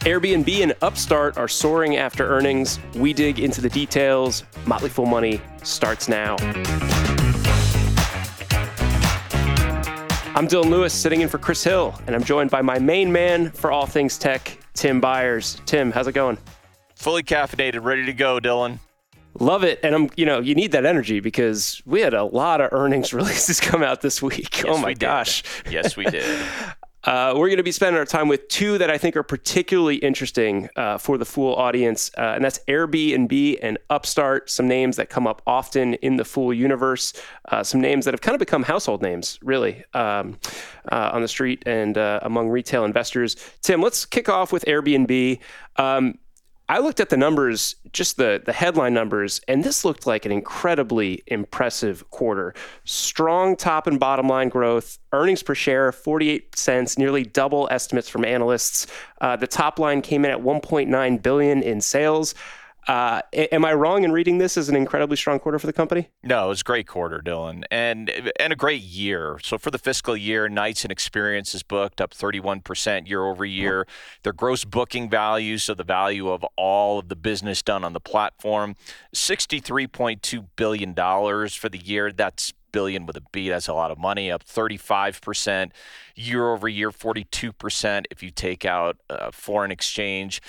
Airbnb and Upstart are soaring after earnings. We dig into the details. Motley Fool Money starts now. I'm Dylan Lewis, sitting in for Chris Hill, and I'm joined by my main man for all things tech, Tim Beyers. Tim, how's it going? Fully caffeinated, ready to go, Dylan. Love it. And I'm, you know, you need that energy because we had a lot of earnings releases come out this week. Yes, oh my we gosh. Yes, we did. Uh, we're going to be spending our time with two that I think are particularly interesting uh, for the Fool audience, uh, and that's Airbnb and Upstart, some names that come up often in the Fool universe, uh, some names that have kind of become household names, really, um, uh, on the street and uh, among retail investors. Tim, let's kick off with Airbnb. Um, I looked at the numbers, just the the headline numbers, and this looked like an incredibly impressive quarter. Strong top and bottom line growth, earnings per share 48 cents, nearly double estimates from analysts. Uh, the top line came in at 1.9 billion in sales. Uh, am I wrong in reading this as an incredibly strong quarter for the company? No, it was a great quarter, Dylan, and and a great year. So for the fiscal year, Nights and Experiences booked up 31% year over year. Their gross booking value, so the value of all of the business done on the platform, 63.2 billion dollars for the year. That's billion with a B. That's a lot of money, up 35% year over year, 42% if you take out uh, foreign exchange.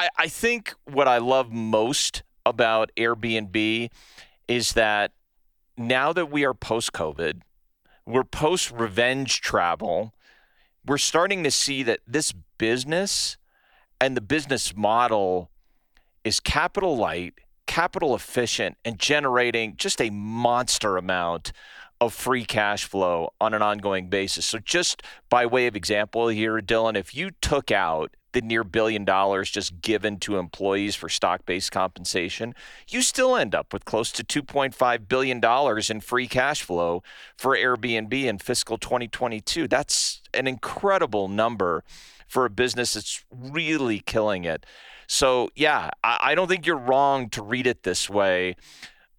I, I think what I love most about Airbnb is that now that we are post COVID, we're post revenge travel, we're starting to see that this business and the business model is capital light, capital efficient, and generating just a monster amount of free cash flow on an ongoing basis. So, just by way of example here, Dylan, if you took out the near billion dollars just given to employees for stock based compensation, you still end up with close to $2.5 billion in free cash flow for Airbnb in fiscal 2022. That's an incredible number for a business that's really killing it. So, yeah, I, don't think you're wrong to read it this way.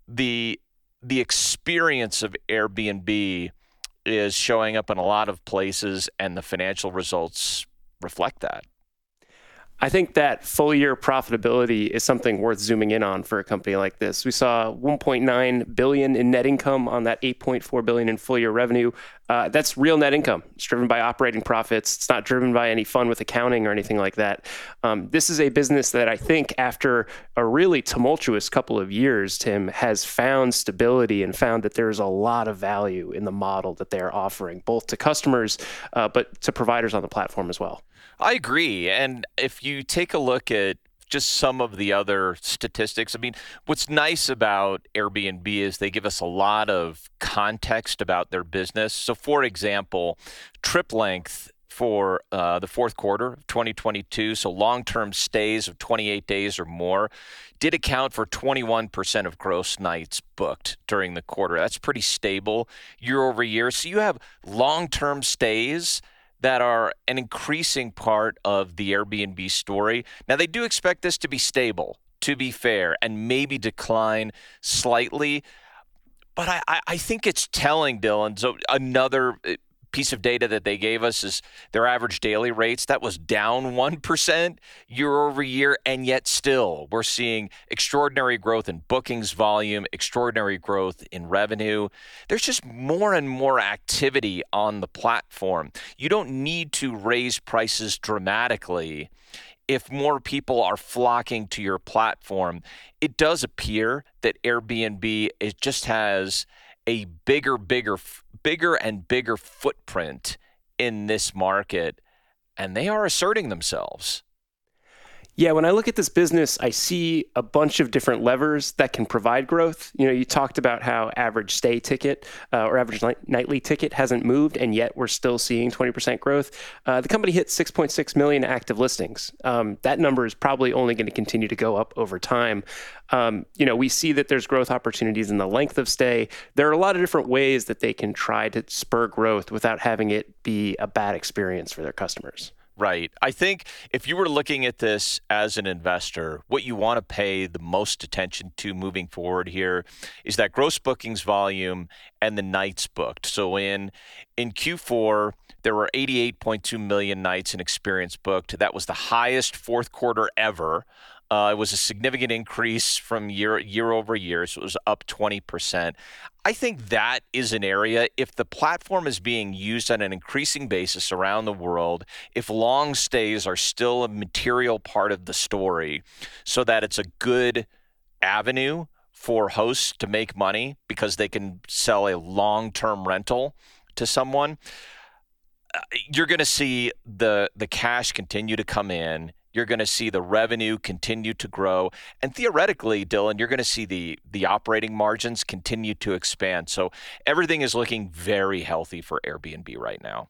The the experience of Airbnb is showing up in a lot of places, and the financial results reflect that. I think that full year profitability is something worth zooming in on for a company like this. We saw 1.9 billion in net income on that 8.4 billion in full year revenue. Uh, that's real net income. It's driven by operating profits. It's not driven by any fun with accounting or anything like that. Um, this is a business that I think, after a really tumultuous couple of years, Tim has found stability and found that there is a lot of value in the model that they are offering, both to customers uh, but to providers on the platform as well. I agree. And if you take a look at just some of the other statistics. I mean, what's nice about Airbnb is they give us a lot of context about their business. So, for example, trip length for uh, the fourth quarter of 2022, so long term stays of 28 days or more, did account for 21% of gross nights booked during the quarter. That's pretty stable year over year. So, you have long term stays that are an increasing part of the Airbnb story. Now, they do expect this to be stable, to be fair, and maybe decline slightly. But I, I think it's telling, Dylan. So, another uh, piece of data that they gave us is their average daily rates. That was down 1% year over year. And yet, still, we're seeing extraordinary growth in bookings volume, extraordinary growth in revenue. There's just more and more activity on the platform. You don't need to raise prices dramatically if more people are flocking to your platform. It does appear that Airbnb it just has a bigger, bigger, bigger and bigger footprint in this market, and they are asserting themselves. Yeah, when I look at this business, I see a bunch of different levers that can provide growth. You know, you talked about how average stay ticket uh, or average night- nightly ticket hasn't moved, and yet we're still seeing 20% growth. Uh, the company hit 6.6 million active listings. Um, that number is probably only going to continue to go up over time. Um, you know, we see that there's growth opportunities in the length of stay. There are a lot of different ways that they can try to spur growth without having it be a bad experience for their customers. Right. I think if you were looking at this as an investor, what you want to pay the most attention to moving forward here is that gross bookings volume and the nights booked. So in in Q4, there were 88.2 million nights in experience booked. That was the highest fourth quarter ever. Uh, it was a significant increase from year year over year, so it was up 20%. I think that is an area, if the platform is being used on an increasing basis around the world, if long stays are still a material part of the story, so that it's a good avenue for hosts to make money because they can sell a long term rental to someone, uh, you're going to see the, the cash continue to come in you're going to see the revenue continue to grow, and theoretically, Dylan, you're going to see the the operating margins continue to expand. So everything is looking very healthy for Airbnb right now.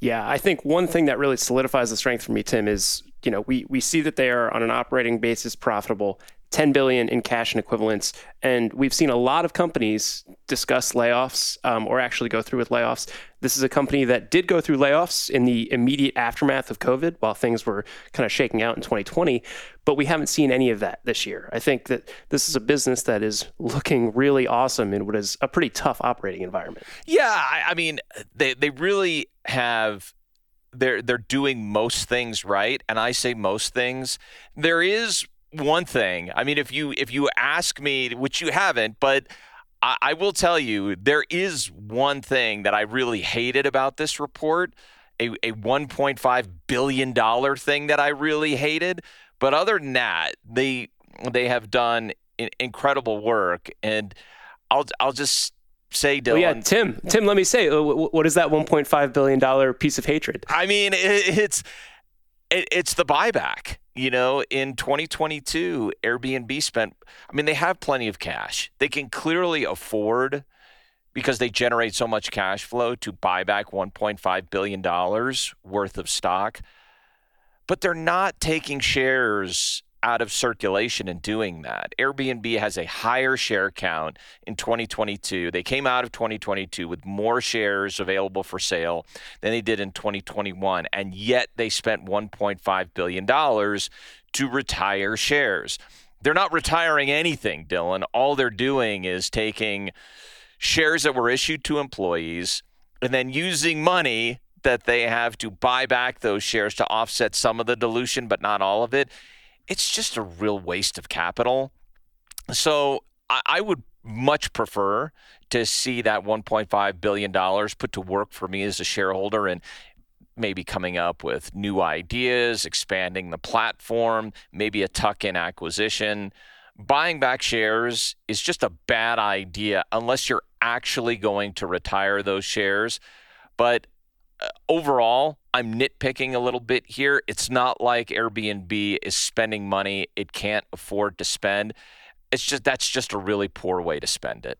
Yeah, I think one thing that really solidifies the strength for me, Tim, is you know we we see that they are on an operating basis profitable. 10 billion in cash and equivalents. And we've seen a lot of companies discuss layoffs um, or actually go through with layoffs. This is a company that did go through layoffs in the immediate aftermath of COVID while things were kind of shaking out in 2020, but we haven't seen any of that this year. I think that this is a business that is looking really awesome in what is a pretty tough operating environment. Yeah, I, I mean, they, they really have they're they're doing most things right and i say most things there is one thing. I mean, if you if you ask me, which you haven't, but I, I will tell you, there is one thing that I really hated about this report. A, a 1.5 billion dollar thing that I really hated, but other than that, they they have done incredible work, and I'll I'll just say, Dylan. Well, yeah, Tim. Tim, let me say, uh, what is that 1.5 billion dollar piece of hatred? I mean, it's it, it's the buyback. You know, in 2022, Airbnb spent, I mean, they have plenty of cash. They can clearly afford, because they generate so much cash flow, to buy back $1.5 billion worth of stock. But they're not taking shares out of circulation in doing that. Airbnb has a higher share count in 2022. They came out of 2022 with more shares available for sale than they did in 2021, and yet they spent $1.5 billion to retire shares. They're not retiring anything, Dylan. All they're doing is taking shares that were issued to employees and then using money that they have to buy back those shares to offset some of the dilution, but not all of it it's just a real waste of capital. So I, I would much prefer to see that $1.5 billion put to work for me as a shareholder and maybe coming up with new ideas, expanding the platform, maybe a tuck in acquisition. Buying back shares is just a bad idea unless you're actually going to retire those shares. But overall, I'm nitpicking a little bit here. It's not like Airbnb is spending money it can't afford to spend. It's just that's just a really poor way to spend it.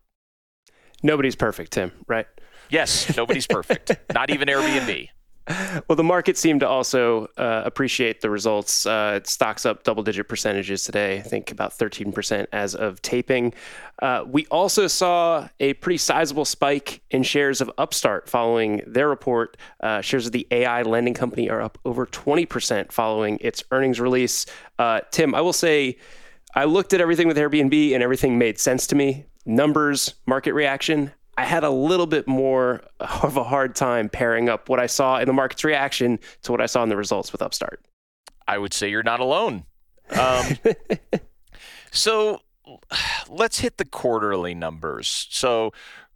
Nobody's perfect, Tim, right? Yes, nobody's perfect. not even Airbnb. well, the market seemed to also uh, appreciate the results. Uh, stocks up double digit percentages today, I think about 13% as of taping. Uh, we also saw a pretty sizable spike in shares of Upstart following their report. Uh, shares of the AI lending company are up over 20% following its earnings release. Uh, Tim, I will say, I looked at everything with Airbnb and everything made sense to me. Numbers, market reaction, I had a little bit more of a hard time pairing up what I saw in the market's reaction to what I saw in the results with Upstart. I would say you're not alone. Um, so let's hit the quarterly numbers. So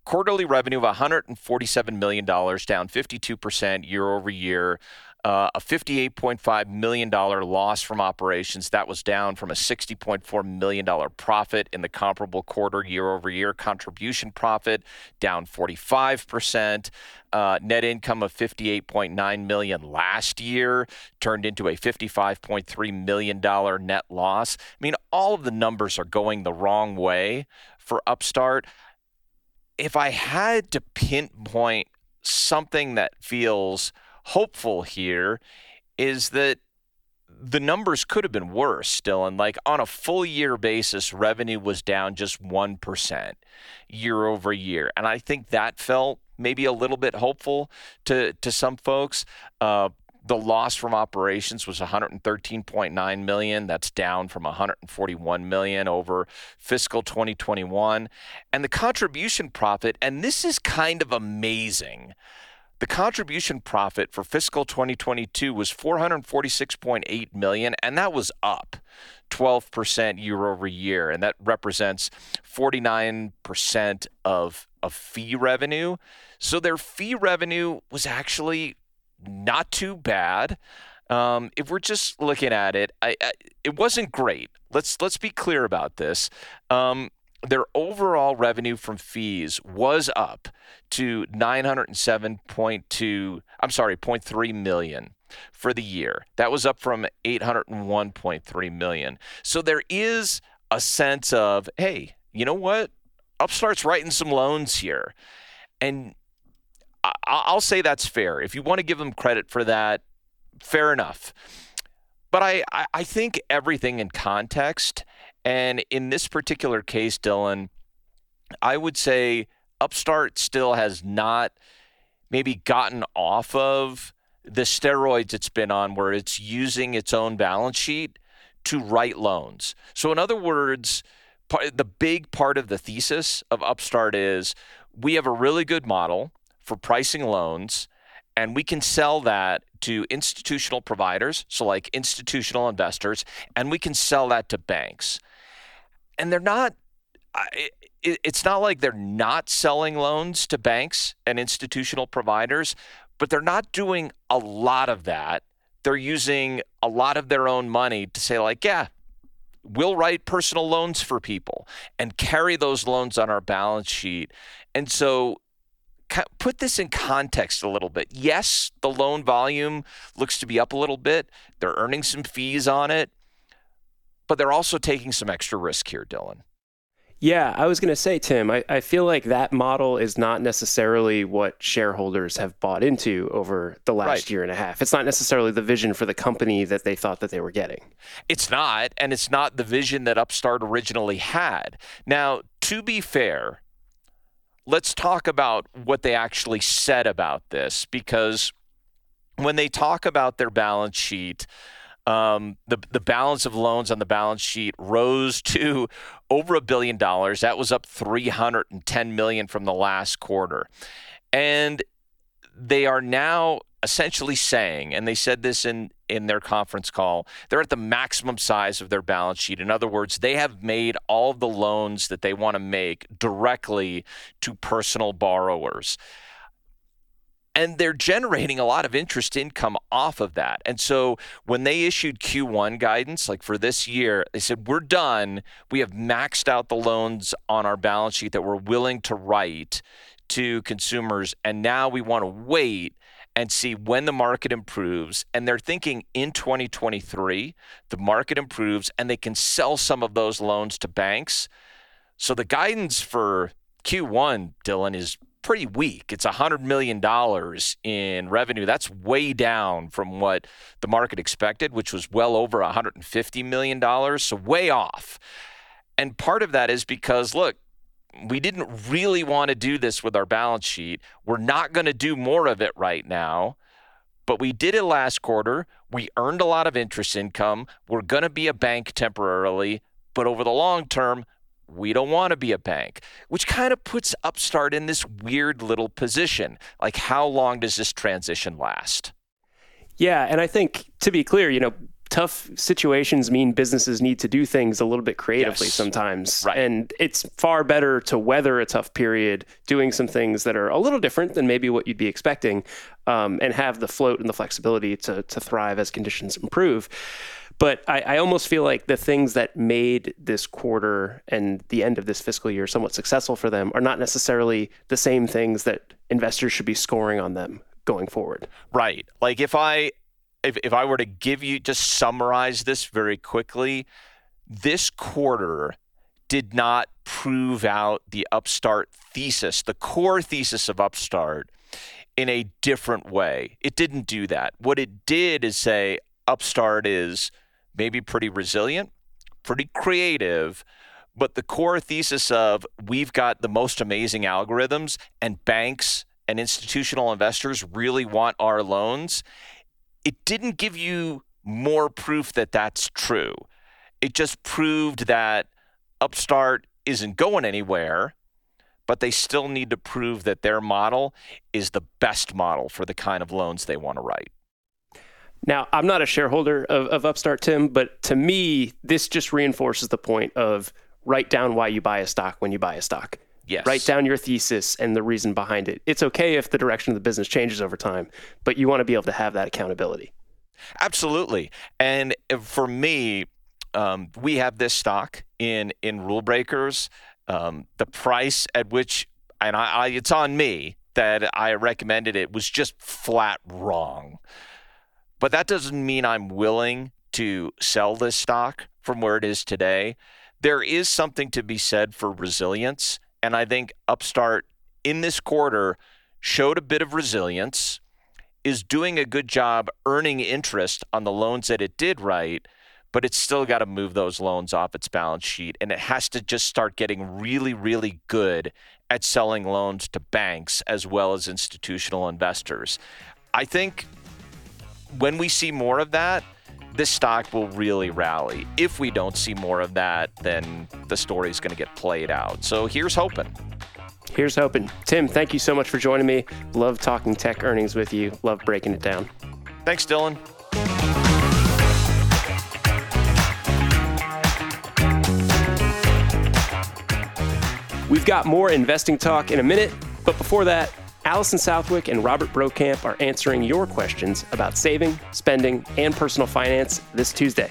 quarterly revenue of $147 million, down 52% year over year uh, a $58.5 million loss from operations. That was down from a $60.4 million profit in the comparable quarter year over year. Contribution profit down 45%. Uh, net income of 58.9 million last year turned into a 55.3 million dollar net loss. I mean, all of the numbers are going the wrong way for Upstart. If I had to pinpoint something that feels hopeful here is that the numbers could have been worse still. And like on a full year basis, revenue was down just 1% year over year. And I think that felt maybe a little bit hopeful to, to some folks. Uh, The loss from operations was 113.9 million. That's down from 141 million over fiscal 2021. And the contribution profit, and this is kind of amazing. The contribution profit for fiscal 2022 was 446.8 million and that was up 12% year over year and that represents 49% of of fee revenue. So their fee revenue was actually not too bad. Um, if we're just looking at it, I, I, it wasn't great. Let's let's be clear about this. Um, their overall revenue from fees was up to 907.2 I'm sorry 0.3 million for the year. That was up from 801.3 million. So there is a sense of hey, you know what? Upstart's writing some loans here. And I'll say that's fair. If you want to give them credit for that, fair enough. But I, I think everything in context, and in this particular case, Dylan, I would say Upstart still has not maybe gotten off of the steroids it's been on, where it's using its own balance sheet to write loans. So, in other words, the big part of the thesis of Upstart is we have a really good model for pricing loans, and we can sell that to institutional providers, so like institutional investors, and we can sell that to banks. And they're not, it's not like they're not selling loans to banks and institutional providers, but they're not doing a lot of that. They're using a lot of their own money to say, like, yeah, we'll write personal loans for people and carry those loans on our balance sheet. And so put this in context a little bit. Yes, the loan volume looks to be up a little bit. They're earning some fees on it, but they're also taking some extra risk here, Dylan. Yeah, I was going to say, Tim, I, I feel like that model is not necessarily what shareholders have bought into over the last right. year and a half. It's not necessarily the vision for the company that they thought that they were getting. It's not, and it's not the vision that Upstart originally had. Now, to be fair, let's talk about what they actually said about this because when they talk about their balance sheet, um, the the balance of loans on the balance sheet rose to over a billion dollars. That was up 310 million from the last quarter, and they are now essentially saying, and they said this in, in their conference call, they're at the maximum size of their balance sheet. In other words, they have made all the loans that they want to make directly to personal borrowers. And they're generating a lot of interest income off of that. And so when they issued Q1 guidance, like for this year, they said, We're done. We have maxed out the loans on our balance sheet that we're willing to write to consumers. And now we want to wait and see when the market improves. And they're thinking in 2023, the market improves and they can sell some of those loans to banks. So the guidance for Q1, Dylan, is pretty weak. It's $100 million in revenue. That's way down from what the market expected, which was well over $150 million. So way off. And part of that is because, look, we didn't really want to do this with our balance sheet. We're not going to do more of it right now, but we did it last quarter. We earned a lot of interest income. We're going to be a bank temporarily, but over the long term, we don't want to be a bank, which kind of puts Upstart in this weird little position. Like, how long does this transition last? Yeah, and I think to be clear, you know, tough situations mean businesses need to do things a little bit creatively yes. sometimes. Right. And it's far better to weather a tough period doing some things that are a little different than maybe what you'd be expecting um, and have the float and the flexibility to, to thrive as conditions improve. But I, I almost feel like the things that made this quarter and the end of this fiscal year somewhat successful for them are not necessarily the same things that investors should be scoring on them going forward. Right. Like if I if, if I were to give you just summarize this very quickly, this quarter did not prove out the Upstart thesis, the core thesis of Upstart, in a different way. It didn't do that. What it did is say Upstart is maybe pretty resilient, pretty creative, but the core thesis of we've got the most amazing algorithms and banks and institutional investors really want our loans it didn't give you more proof that that's true. It just proved that Upstart isn't going anywhere, but they still need to prove that their model is the best model for the kind of loans they want to write. Now, I'm not a shareholder of, of Upstart, Tim, but to me, this just reinforces the point of write down why you buy a stock when you buy a stock. Yes. Write down your thesis and the reason behind it. It's okay if the direction of the business changes over time, but you want to be able to have that accountability. Absolutely. And for me, um, we have this stock in in Rule Breakers. Um, the price at which, and I, I, it's on me that I recommended it was just flat wrong. But that doesn't mean I'm willing to sell this stock from where it is today. There is something to be said for resilience. And I think Upstart in this quarter showed a bit of resilience, is doing a good job earning interest on the loans that it did write, but it's still got to move those loans off its balance sheet. And it has to just start getting really, really good at selling loans to banks as well as institutional investors. I think when we see more of that, this stock will really rally. If we don't see more of that, then the story is going to get played out. So here's hoping. Here's hoping. Tim, thank you so much for joining me. Love talking tech earnings with you. Love breaking it down. Thanks, Dylan. We've got more investing talk in a minute, but before that, Allison Southwick and Robert Brokamp are answering your questions about saving, spending, and personal finance this Tuesday.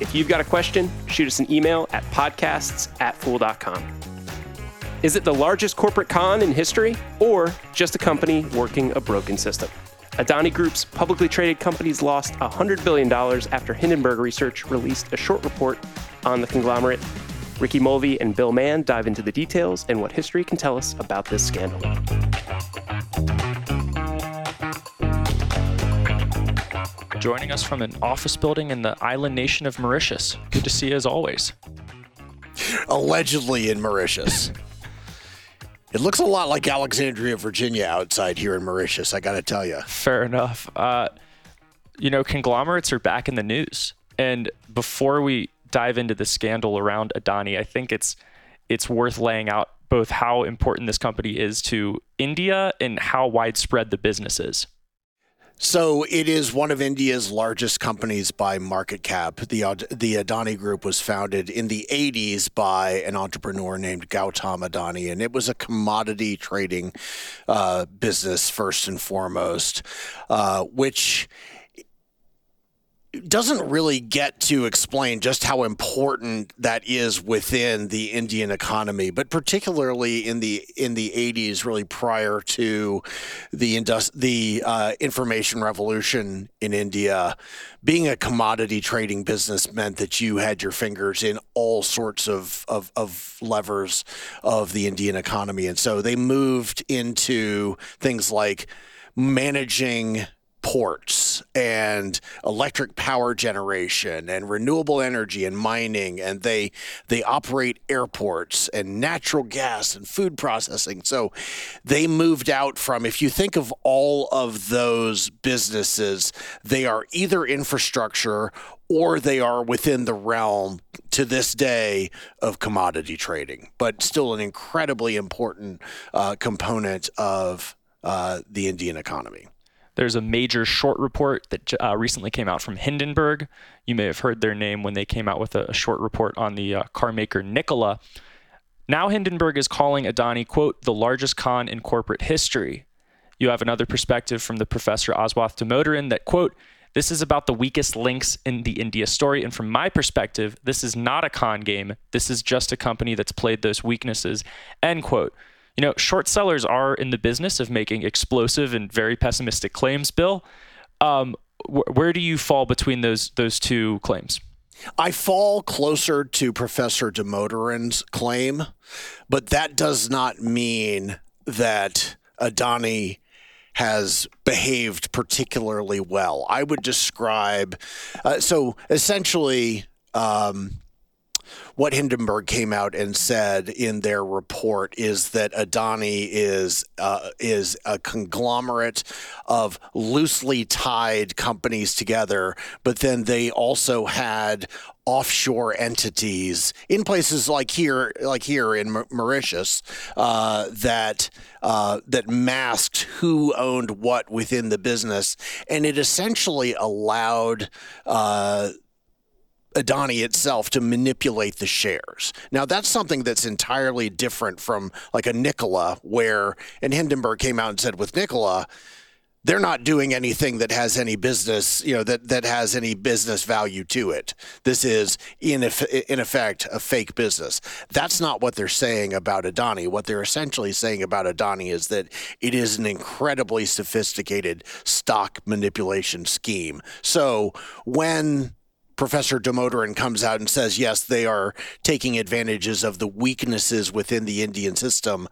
If you've got a question, shoot us an email at podcasts at fool.com. Is it the largest corporate con in history, or just a company working a broken system? Adani Group's publicly traded companies lost $100 billion after Hindenburg Research released a short report on the conglomerate. Ricky Mulvey and Bill Mann dive into the details and what history can tell us about this scandal. Joining us from an office building in the island nation of Mauritius. Good to see you as always. Allegedly in Mauritius. it looks a lot like Alexandria, Virginia outside here in Mauritius, I got to tell you. Fair enough. Uh, you know, conglomerates are back in the news. And before we dive into the scandal around Adani, I think it's it's worth laying out both how important this company is to India and how widespread the business is. So it is one of India's largest companies by market cap. The the Adani Group was founded in the 80s by an entrepreneur named Gautam Adani, and it was a commodity trading uh, business first and foremost, uh, which doesn't really get to explain just how important that is within the Indian economy, but particularly in the in the 80s, really prior to the indus- the uh, information revolution in India, being a commodity trading business meant that you had your fingers in all sorts of, of, of levers of the Indian economy, and so they moved into things like managing ports and electric power generation and renewable energy and mining and they they operate airports and natural gas and food processing so they moved out from if you think of all of those businesses they are either infrastructure or they are within the realm to this day of commodity trading, but still an incredibly important uh, component of uh, the Indian economy. There's a major short report that uh, recently came out from Hindenburg. You may have heard their name when they came out with a, short report on the uh, car maker Nikola. Now Hindenburg is calling Adani, quote, the largest con in corporate history. You have another perspective from the professor Aswath Damodaran that, quote, this is about the weakest links in the India story. And from my perspective, this is not a con game. This is just a company that's played those weaknesses, end quote. You know, short sellers are in the business of making explosive and very pessimistic claims. Bill, um, wh- where do you fall between those those two claims? I fall closer to Professor Damodaran's claim, but that does not mean that Adani has behaved particularly well. I would describe uh, so essentially. Um, what Hindenburg came out and said in their report is that Adani is uh, is a conglomerate of loosely tied companies together, but then they also had offshore entities in places like here, like here in Mauritius, uh, that uh, that masked who owned what within the business, and it essentially allowed uh, Adani itself to manipulate the shares. Now that's something that's entirely different from like a Nikola, where and Hindenburg came out and said with Nikola, they're not doing anything that has any business, you know, that that has any business value to it. This is in in effect a fake business. That's not what they're saying about Adani. What they're essentially saying about Adani is that it is an incredibly sophisticated stock manipulation scheme. So when Professor Damodaran comes out and says, yes, they are taking advantages of the weaknesses within the Indian system.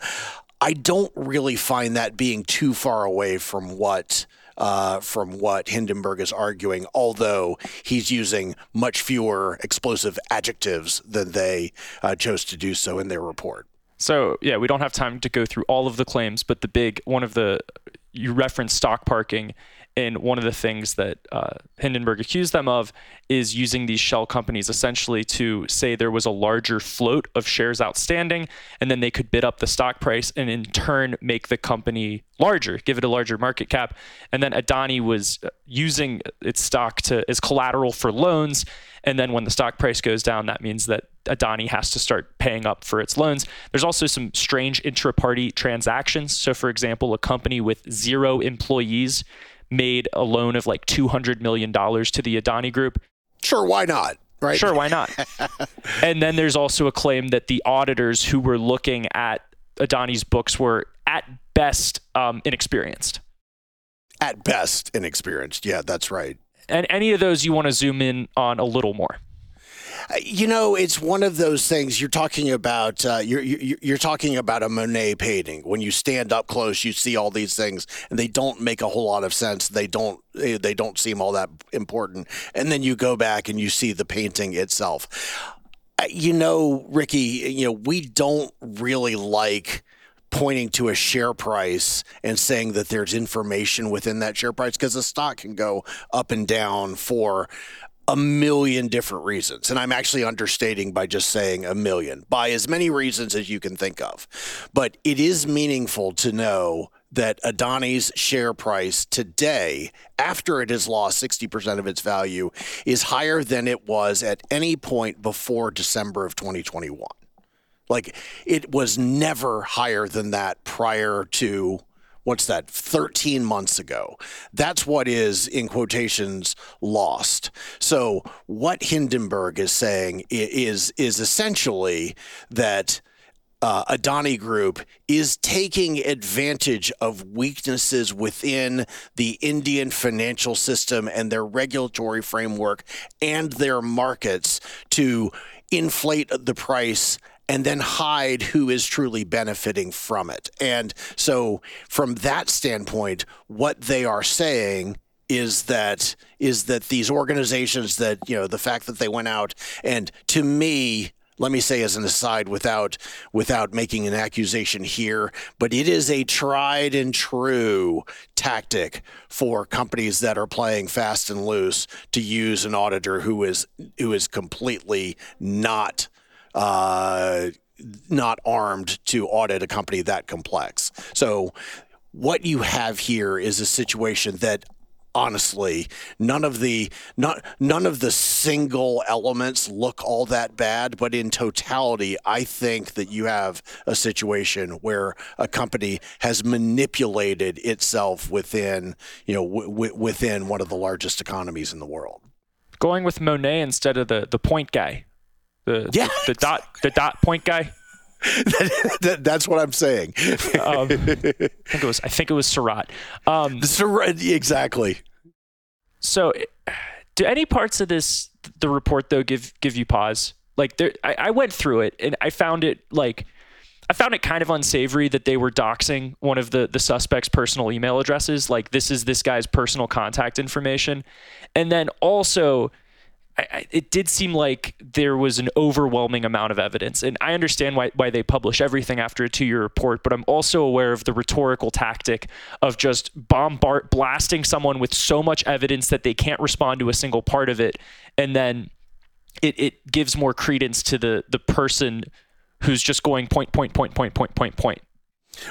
I don't really find that being too far away from what uh, from what Hindenburg is arguing, although he's using much fewer explosive adjectives than they uh, chose to do so in their report. So yeah, we don't have time to go through all of the claims, but the big one of the you referenced stock parking and one of the things that uh, Hindenburg accused them of is using these shell companies essentially to say there was a larger float of shares outstanding, and then they could bid up the stock price and in turn make the company larger, give it a larger market cap. And then Adani was uh, using its stock to as collateral for loans. And then when the stock price goes down, that means that Adani has to start paying up for its loans. There's also some strange intra-party transactions. So, for example, a company with zero employees made a loan of like $200 million to the Adani Group. Sure, why not? Right? Sure, why not? and then there's also a claim that the auditors who were looking at Adani's books were at best um, inexperienced. At best inexperienced. Yeah, that's right. And any of those you want to zoom in on a little more? You know, it's one of those things you're talking about. Uh, you're, you're, you're talking about a Monet painting. When you stand up close, you see all these things, and they don't make a whole lot of sense. They don't they don't seem all that important. And then you go back and you see the painting itself. Uh, you know, Ricky. You know, we don't really like pointing to a share price and saying that there's information within that share price because the stock can go up and down for a million different reasons. And I'm actually understating by just saying a million, by as many reasons as you can think of. But it is meaningful to know that Adani's share price today, after it has lost 60% of its value, is higher than it was at any point before December of 2021. Like it was never higher than that prior to what's that 13 months ago. That's what is in quotations lost. So what hindenburg is saying is is essentially that uh, Adani Group is taking advantage of weaknesses within the Indian financial system and their regulatory framework and their markets to inflate the price and then hide who is truly benefiting from it. And so, from that standpoint, what they are saying is that is that these organizations that you know the fact that they went out and to me let me say as an aside without without making an accusation here but it is a tried and true tactic for companies that are playing fast and loose to use an auditor who is who is completely not uh, not armed to audit a company that complex. So, what you have here is a situation that honestly none of the not none of the single elements look all that bad but in totality i think that you have a situation where a company has manipulated itself within you know w- within one of the largest economies in the world going with monet instead of the the point guy the, yeah. the, the dot the dot point guy. that, that, that's what I'm saying. um, I think it was I think it was Seurat. Um, Seurat, exactly. So, do any parts of this the report though give give you pause? Like there, I, I went through it and I found it like I found it kind of unsavory that they were doxing one of the the suspect's personal email addresses. Like this is this guy's personal contact information, and then also I, I, it did seem like there was an overwhelming amount of evidence. And I understand why, why they publish everything after a two year report, but I'm also aware of the rhetorical tactic of just bombard blasting someone with so much evidence that they can't respond to a single part of it. And then it, it gives more credence to the the person who's just going point, point, point, point, point, point, point.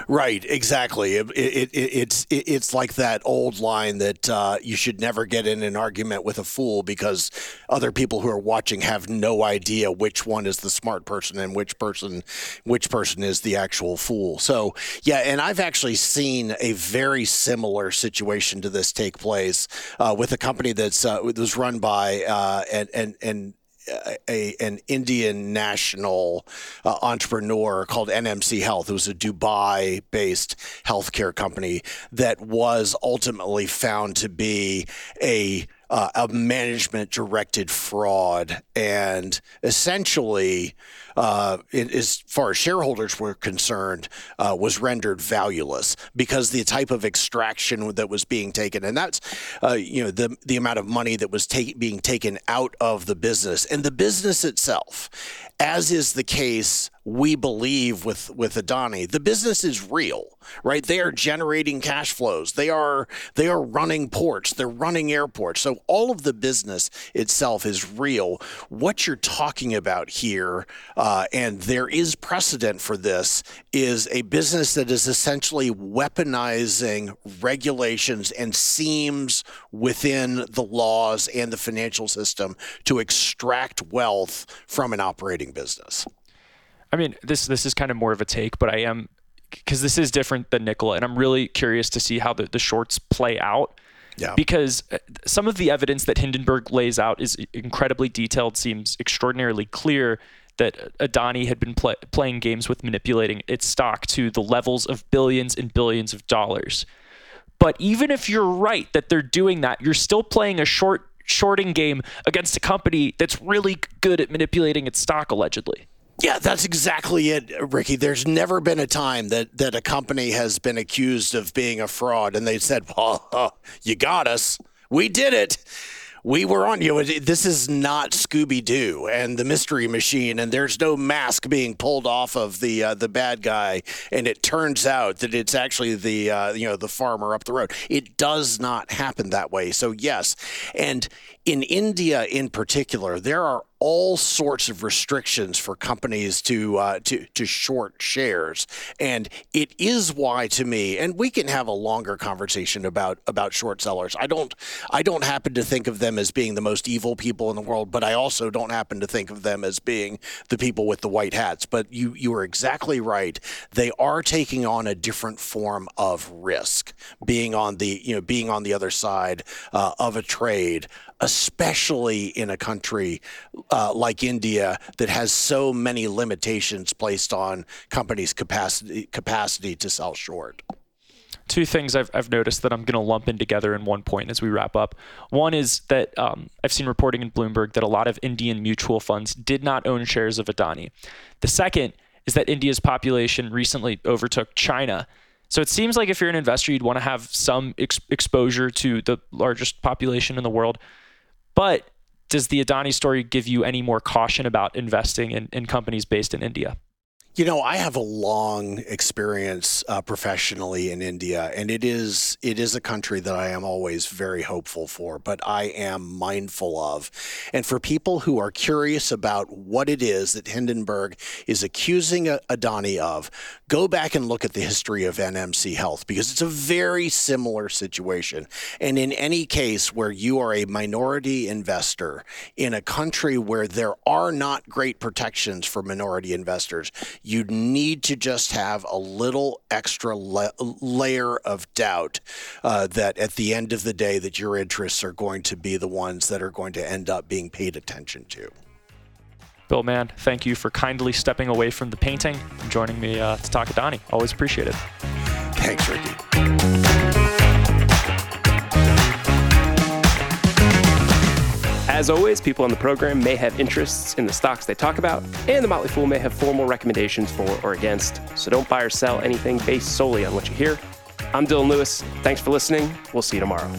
Right, exactly. It, it, it, it's it's like that old line that uh, you should never get in an argument with a fool because other people who are watching have no idea which one is the smart person and which person which person is the actual fool. So yeah, and I've actually seen a very similar situation to this take place uh, with a company that's uh, was run by uh, and and and a, an Indian national uh, entrepreneur called NMC Health. It was a Dubai based healthcare company that was ultimately found to be a uh, a management directed fraud. And essentially uh, as far as shareholders were concerned, uh, was rendered valueless because the type of extraction that was being taken, and that's uh, you know the the amount of money that was being taken out of the business. And the business itself, as is the case we believe with with Adani. The business is real, right? They are generating cash flows. They are they are running ports. They're running airports. So all of the business itself is real. What you're talking about here, uh, and there is precedent for this, is a business that is essentially weaponizing regulations and seams within the laws and the financial system to extract wealth from an operating business. I mean, this this is kind of more of a take, but I am because this is different than Nikola, and I'm really curious to see how the, the shorts play out. Yeah. Because uh, some of the evidence that Hindenburg lays out is incredibly detailed, seems extraordinarily clear that Adani had been play, playing games with manipulating its stock to the levels of billions and billions of dollars. But even if you're right that they're doing that, you're still playing a short shorting game against a company that's really good at manipulating its stock allegedly. Yeah, that's exactly it, Ricky. There's never been a time that, that a company has been accused of being a fraud and they said, well, uh, you got us. We did it we were on you. This is not Scooby Doo and the Mystery Machine, and there's no mask being pulled off of the uh, the bad guy, and it turns out that it's actually the uh, you know the farmer up the road. It does not happen that way. So yes, and in India in particular, there are all sorts of restrictions for companies to uh, to to short shares, and it is why to me, and we can have a longer conversation about about short sellers. I don't I don't happen to think of them as being the most evil people in the world, but I also don't happen to think of them as being the people with the white hats. But you you are exactly right. They are taking on a different form of risk, being on the you know being on the other side uh, of a trade especially in a country uh, like India that has so many limitations placed on companies' capacity capacity to sell short. Two things I've, I've noticed that I'm going to lump in together in one point as we wrap up. One is that um, I've seen reporting in Bloomberg that a lot of Indian mutual funds did not own shares of Adani. The second is that India's population recently overtook China. So it seems like if you're an investor, you'd want to have some ex- exposure to the largest population in the world. But does the Adani story give you any more caution about investing in, in companies based in India? You know, I have a long experience uh, professionally in India, and it is it is a country that I am always very hopeful for, but I am mindful of. And for people who are curious about what it is that Hindenburg is accusing Adani of, go back and look at the history of NMC Health because it's a very similar situation. And in any case where you are a minority investor in a country where there are not great protections for minority investors you need to just have a little extra la- layer of doubt uh, that at the end of the day that your interests are going to be the ones that are going to end up being paid attention to. Bill Mann, thank you for kindly stepping away from the painting and joining me uh, to talk Adani. Always appreciate it. Thanks, Ricky. As always, people on the program may have interests in the stocks they talk about, and the Motley Fool may have formal recommendations for or against. So don't buy or sell anything based solely on what you hear. I'm Dylan Lewis. Thanks for listening. We'll see you tomorrow.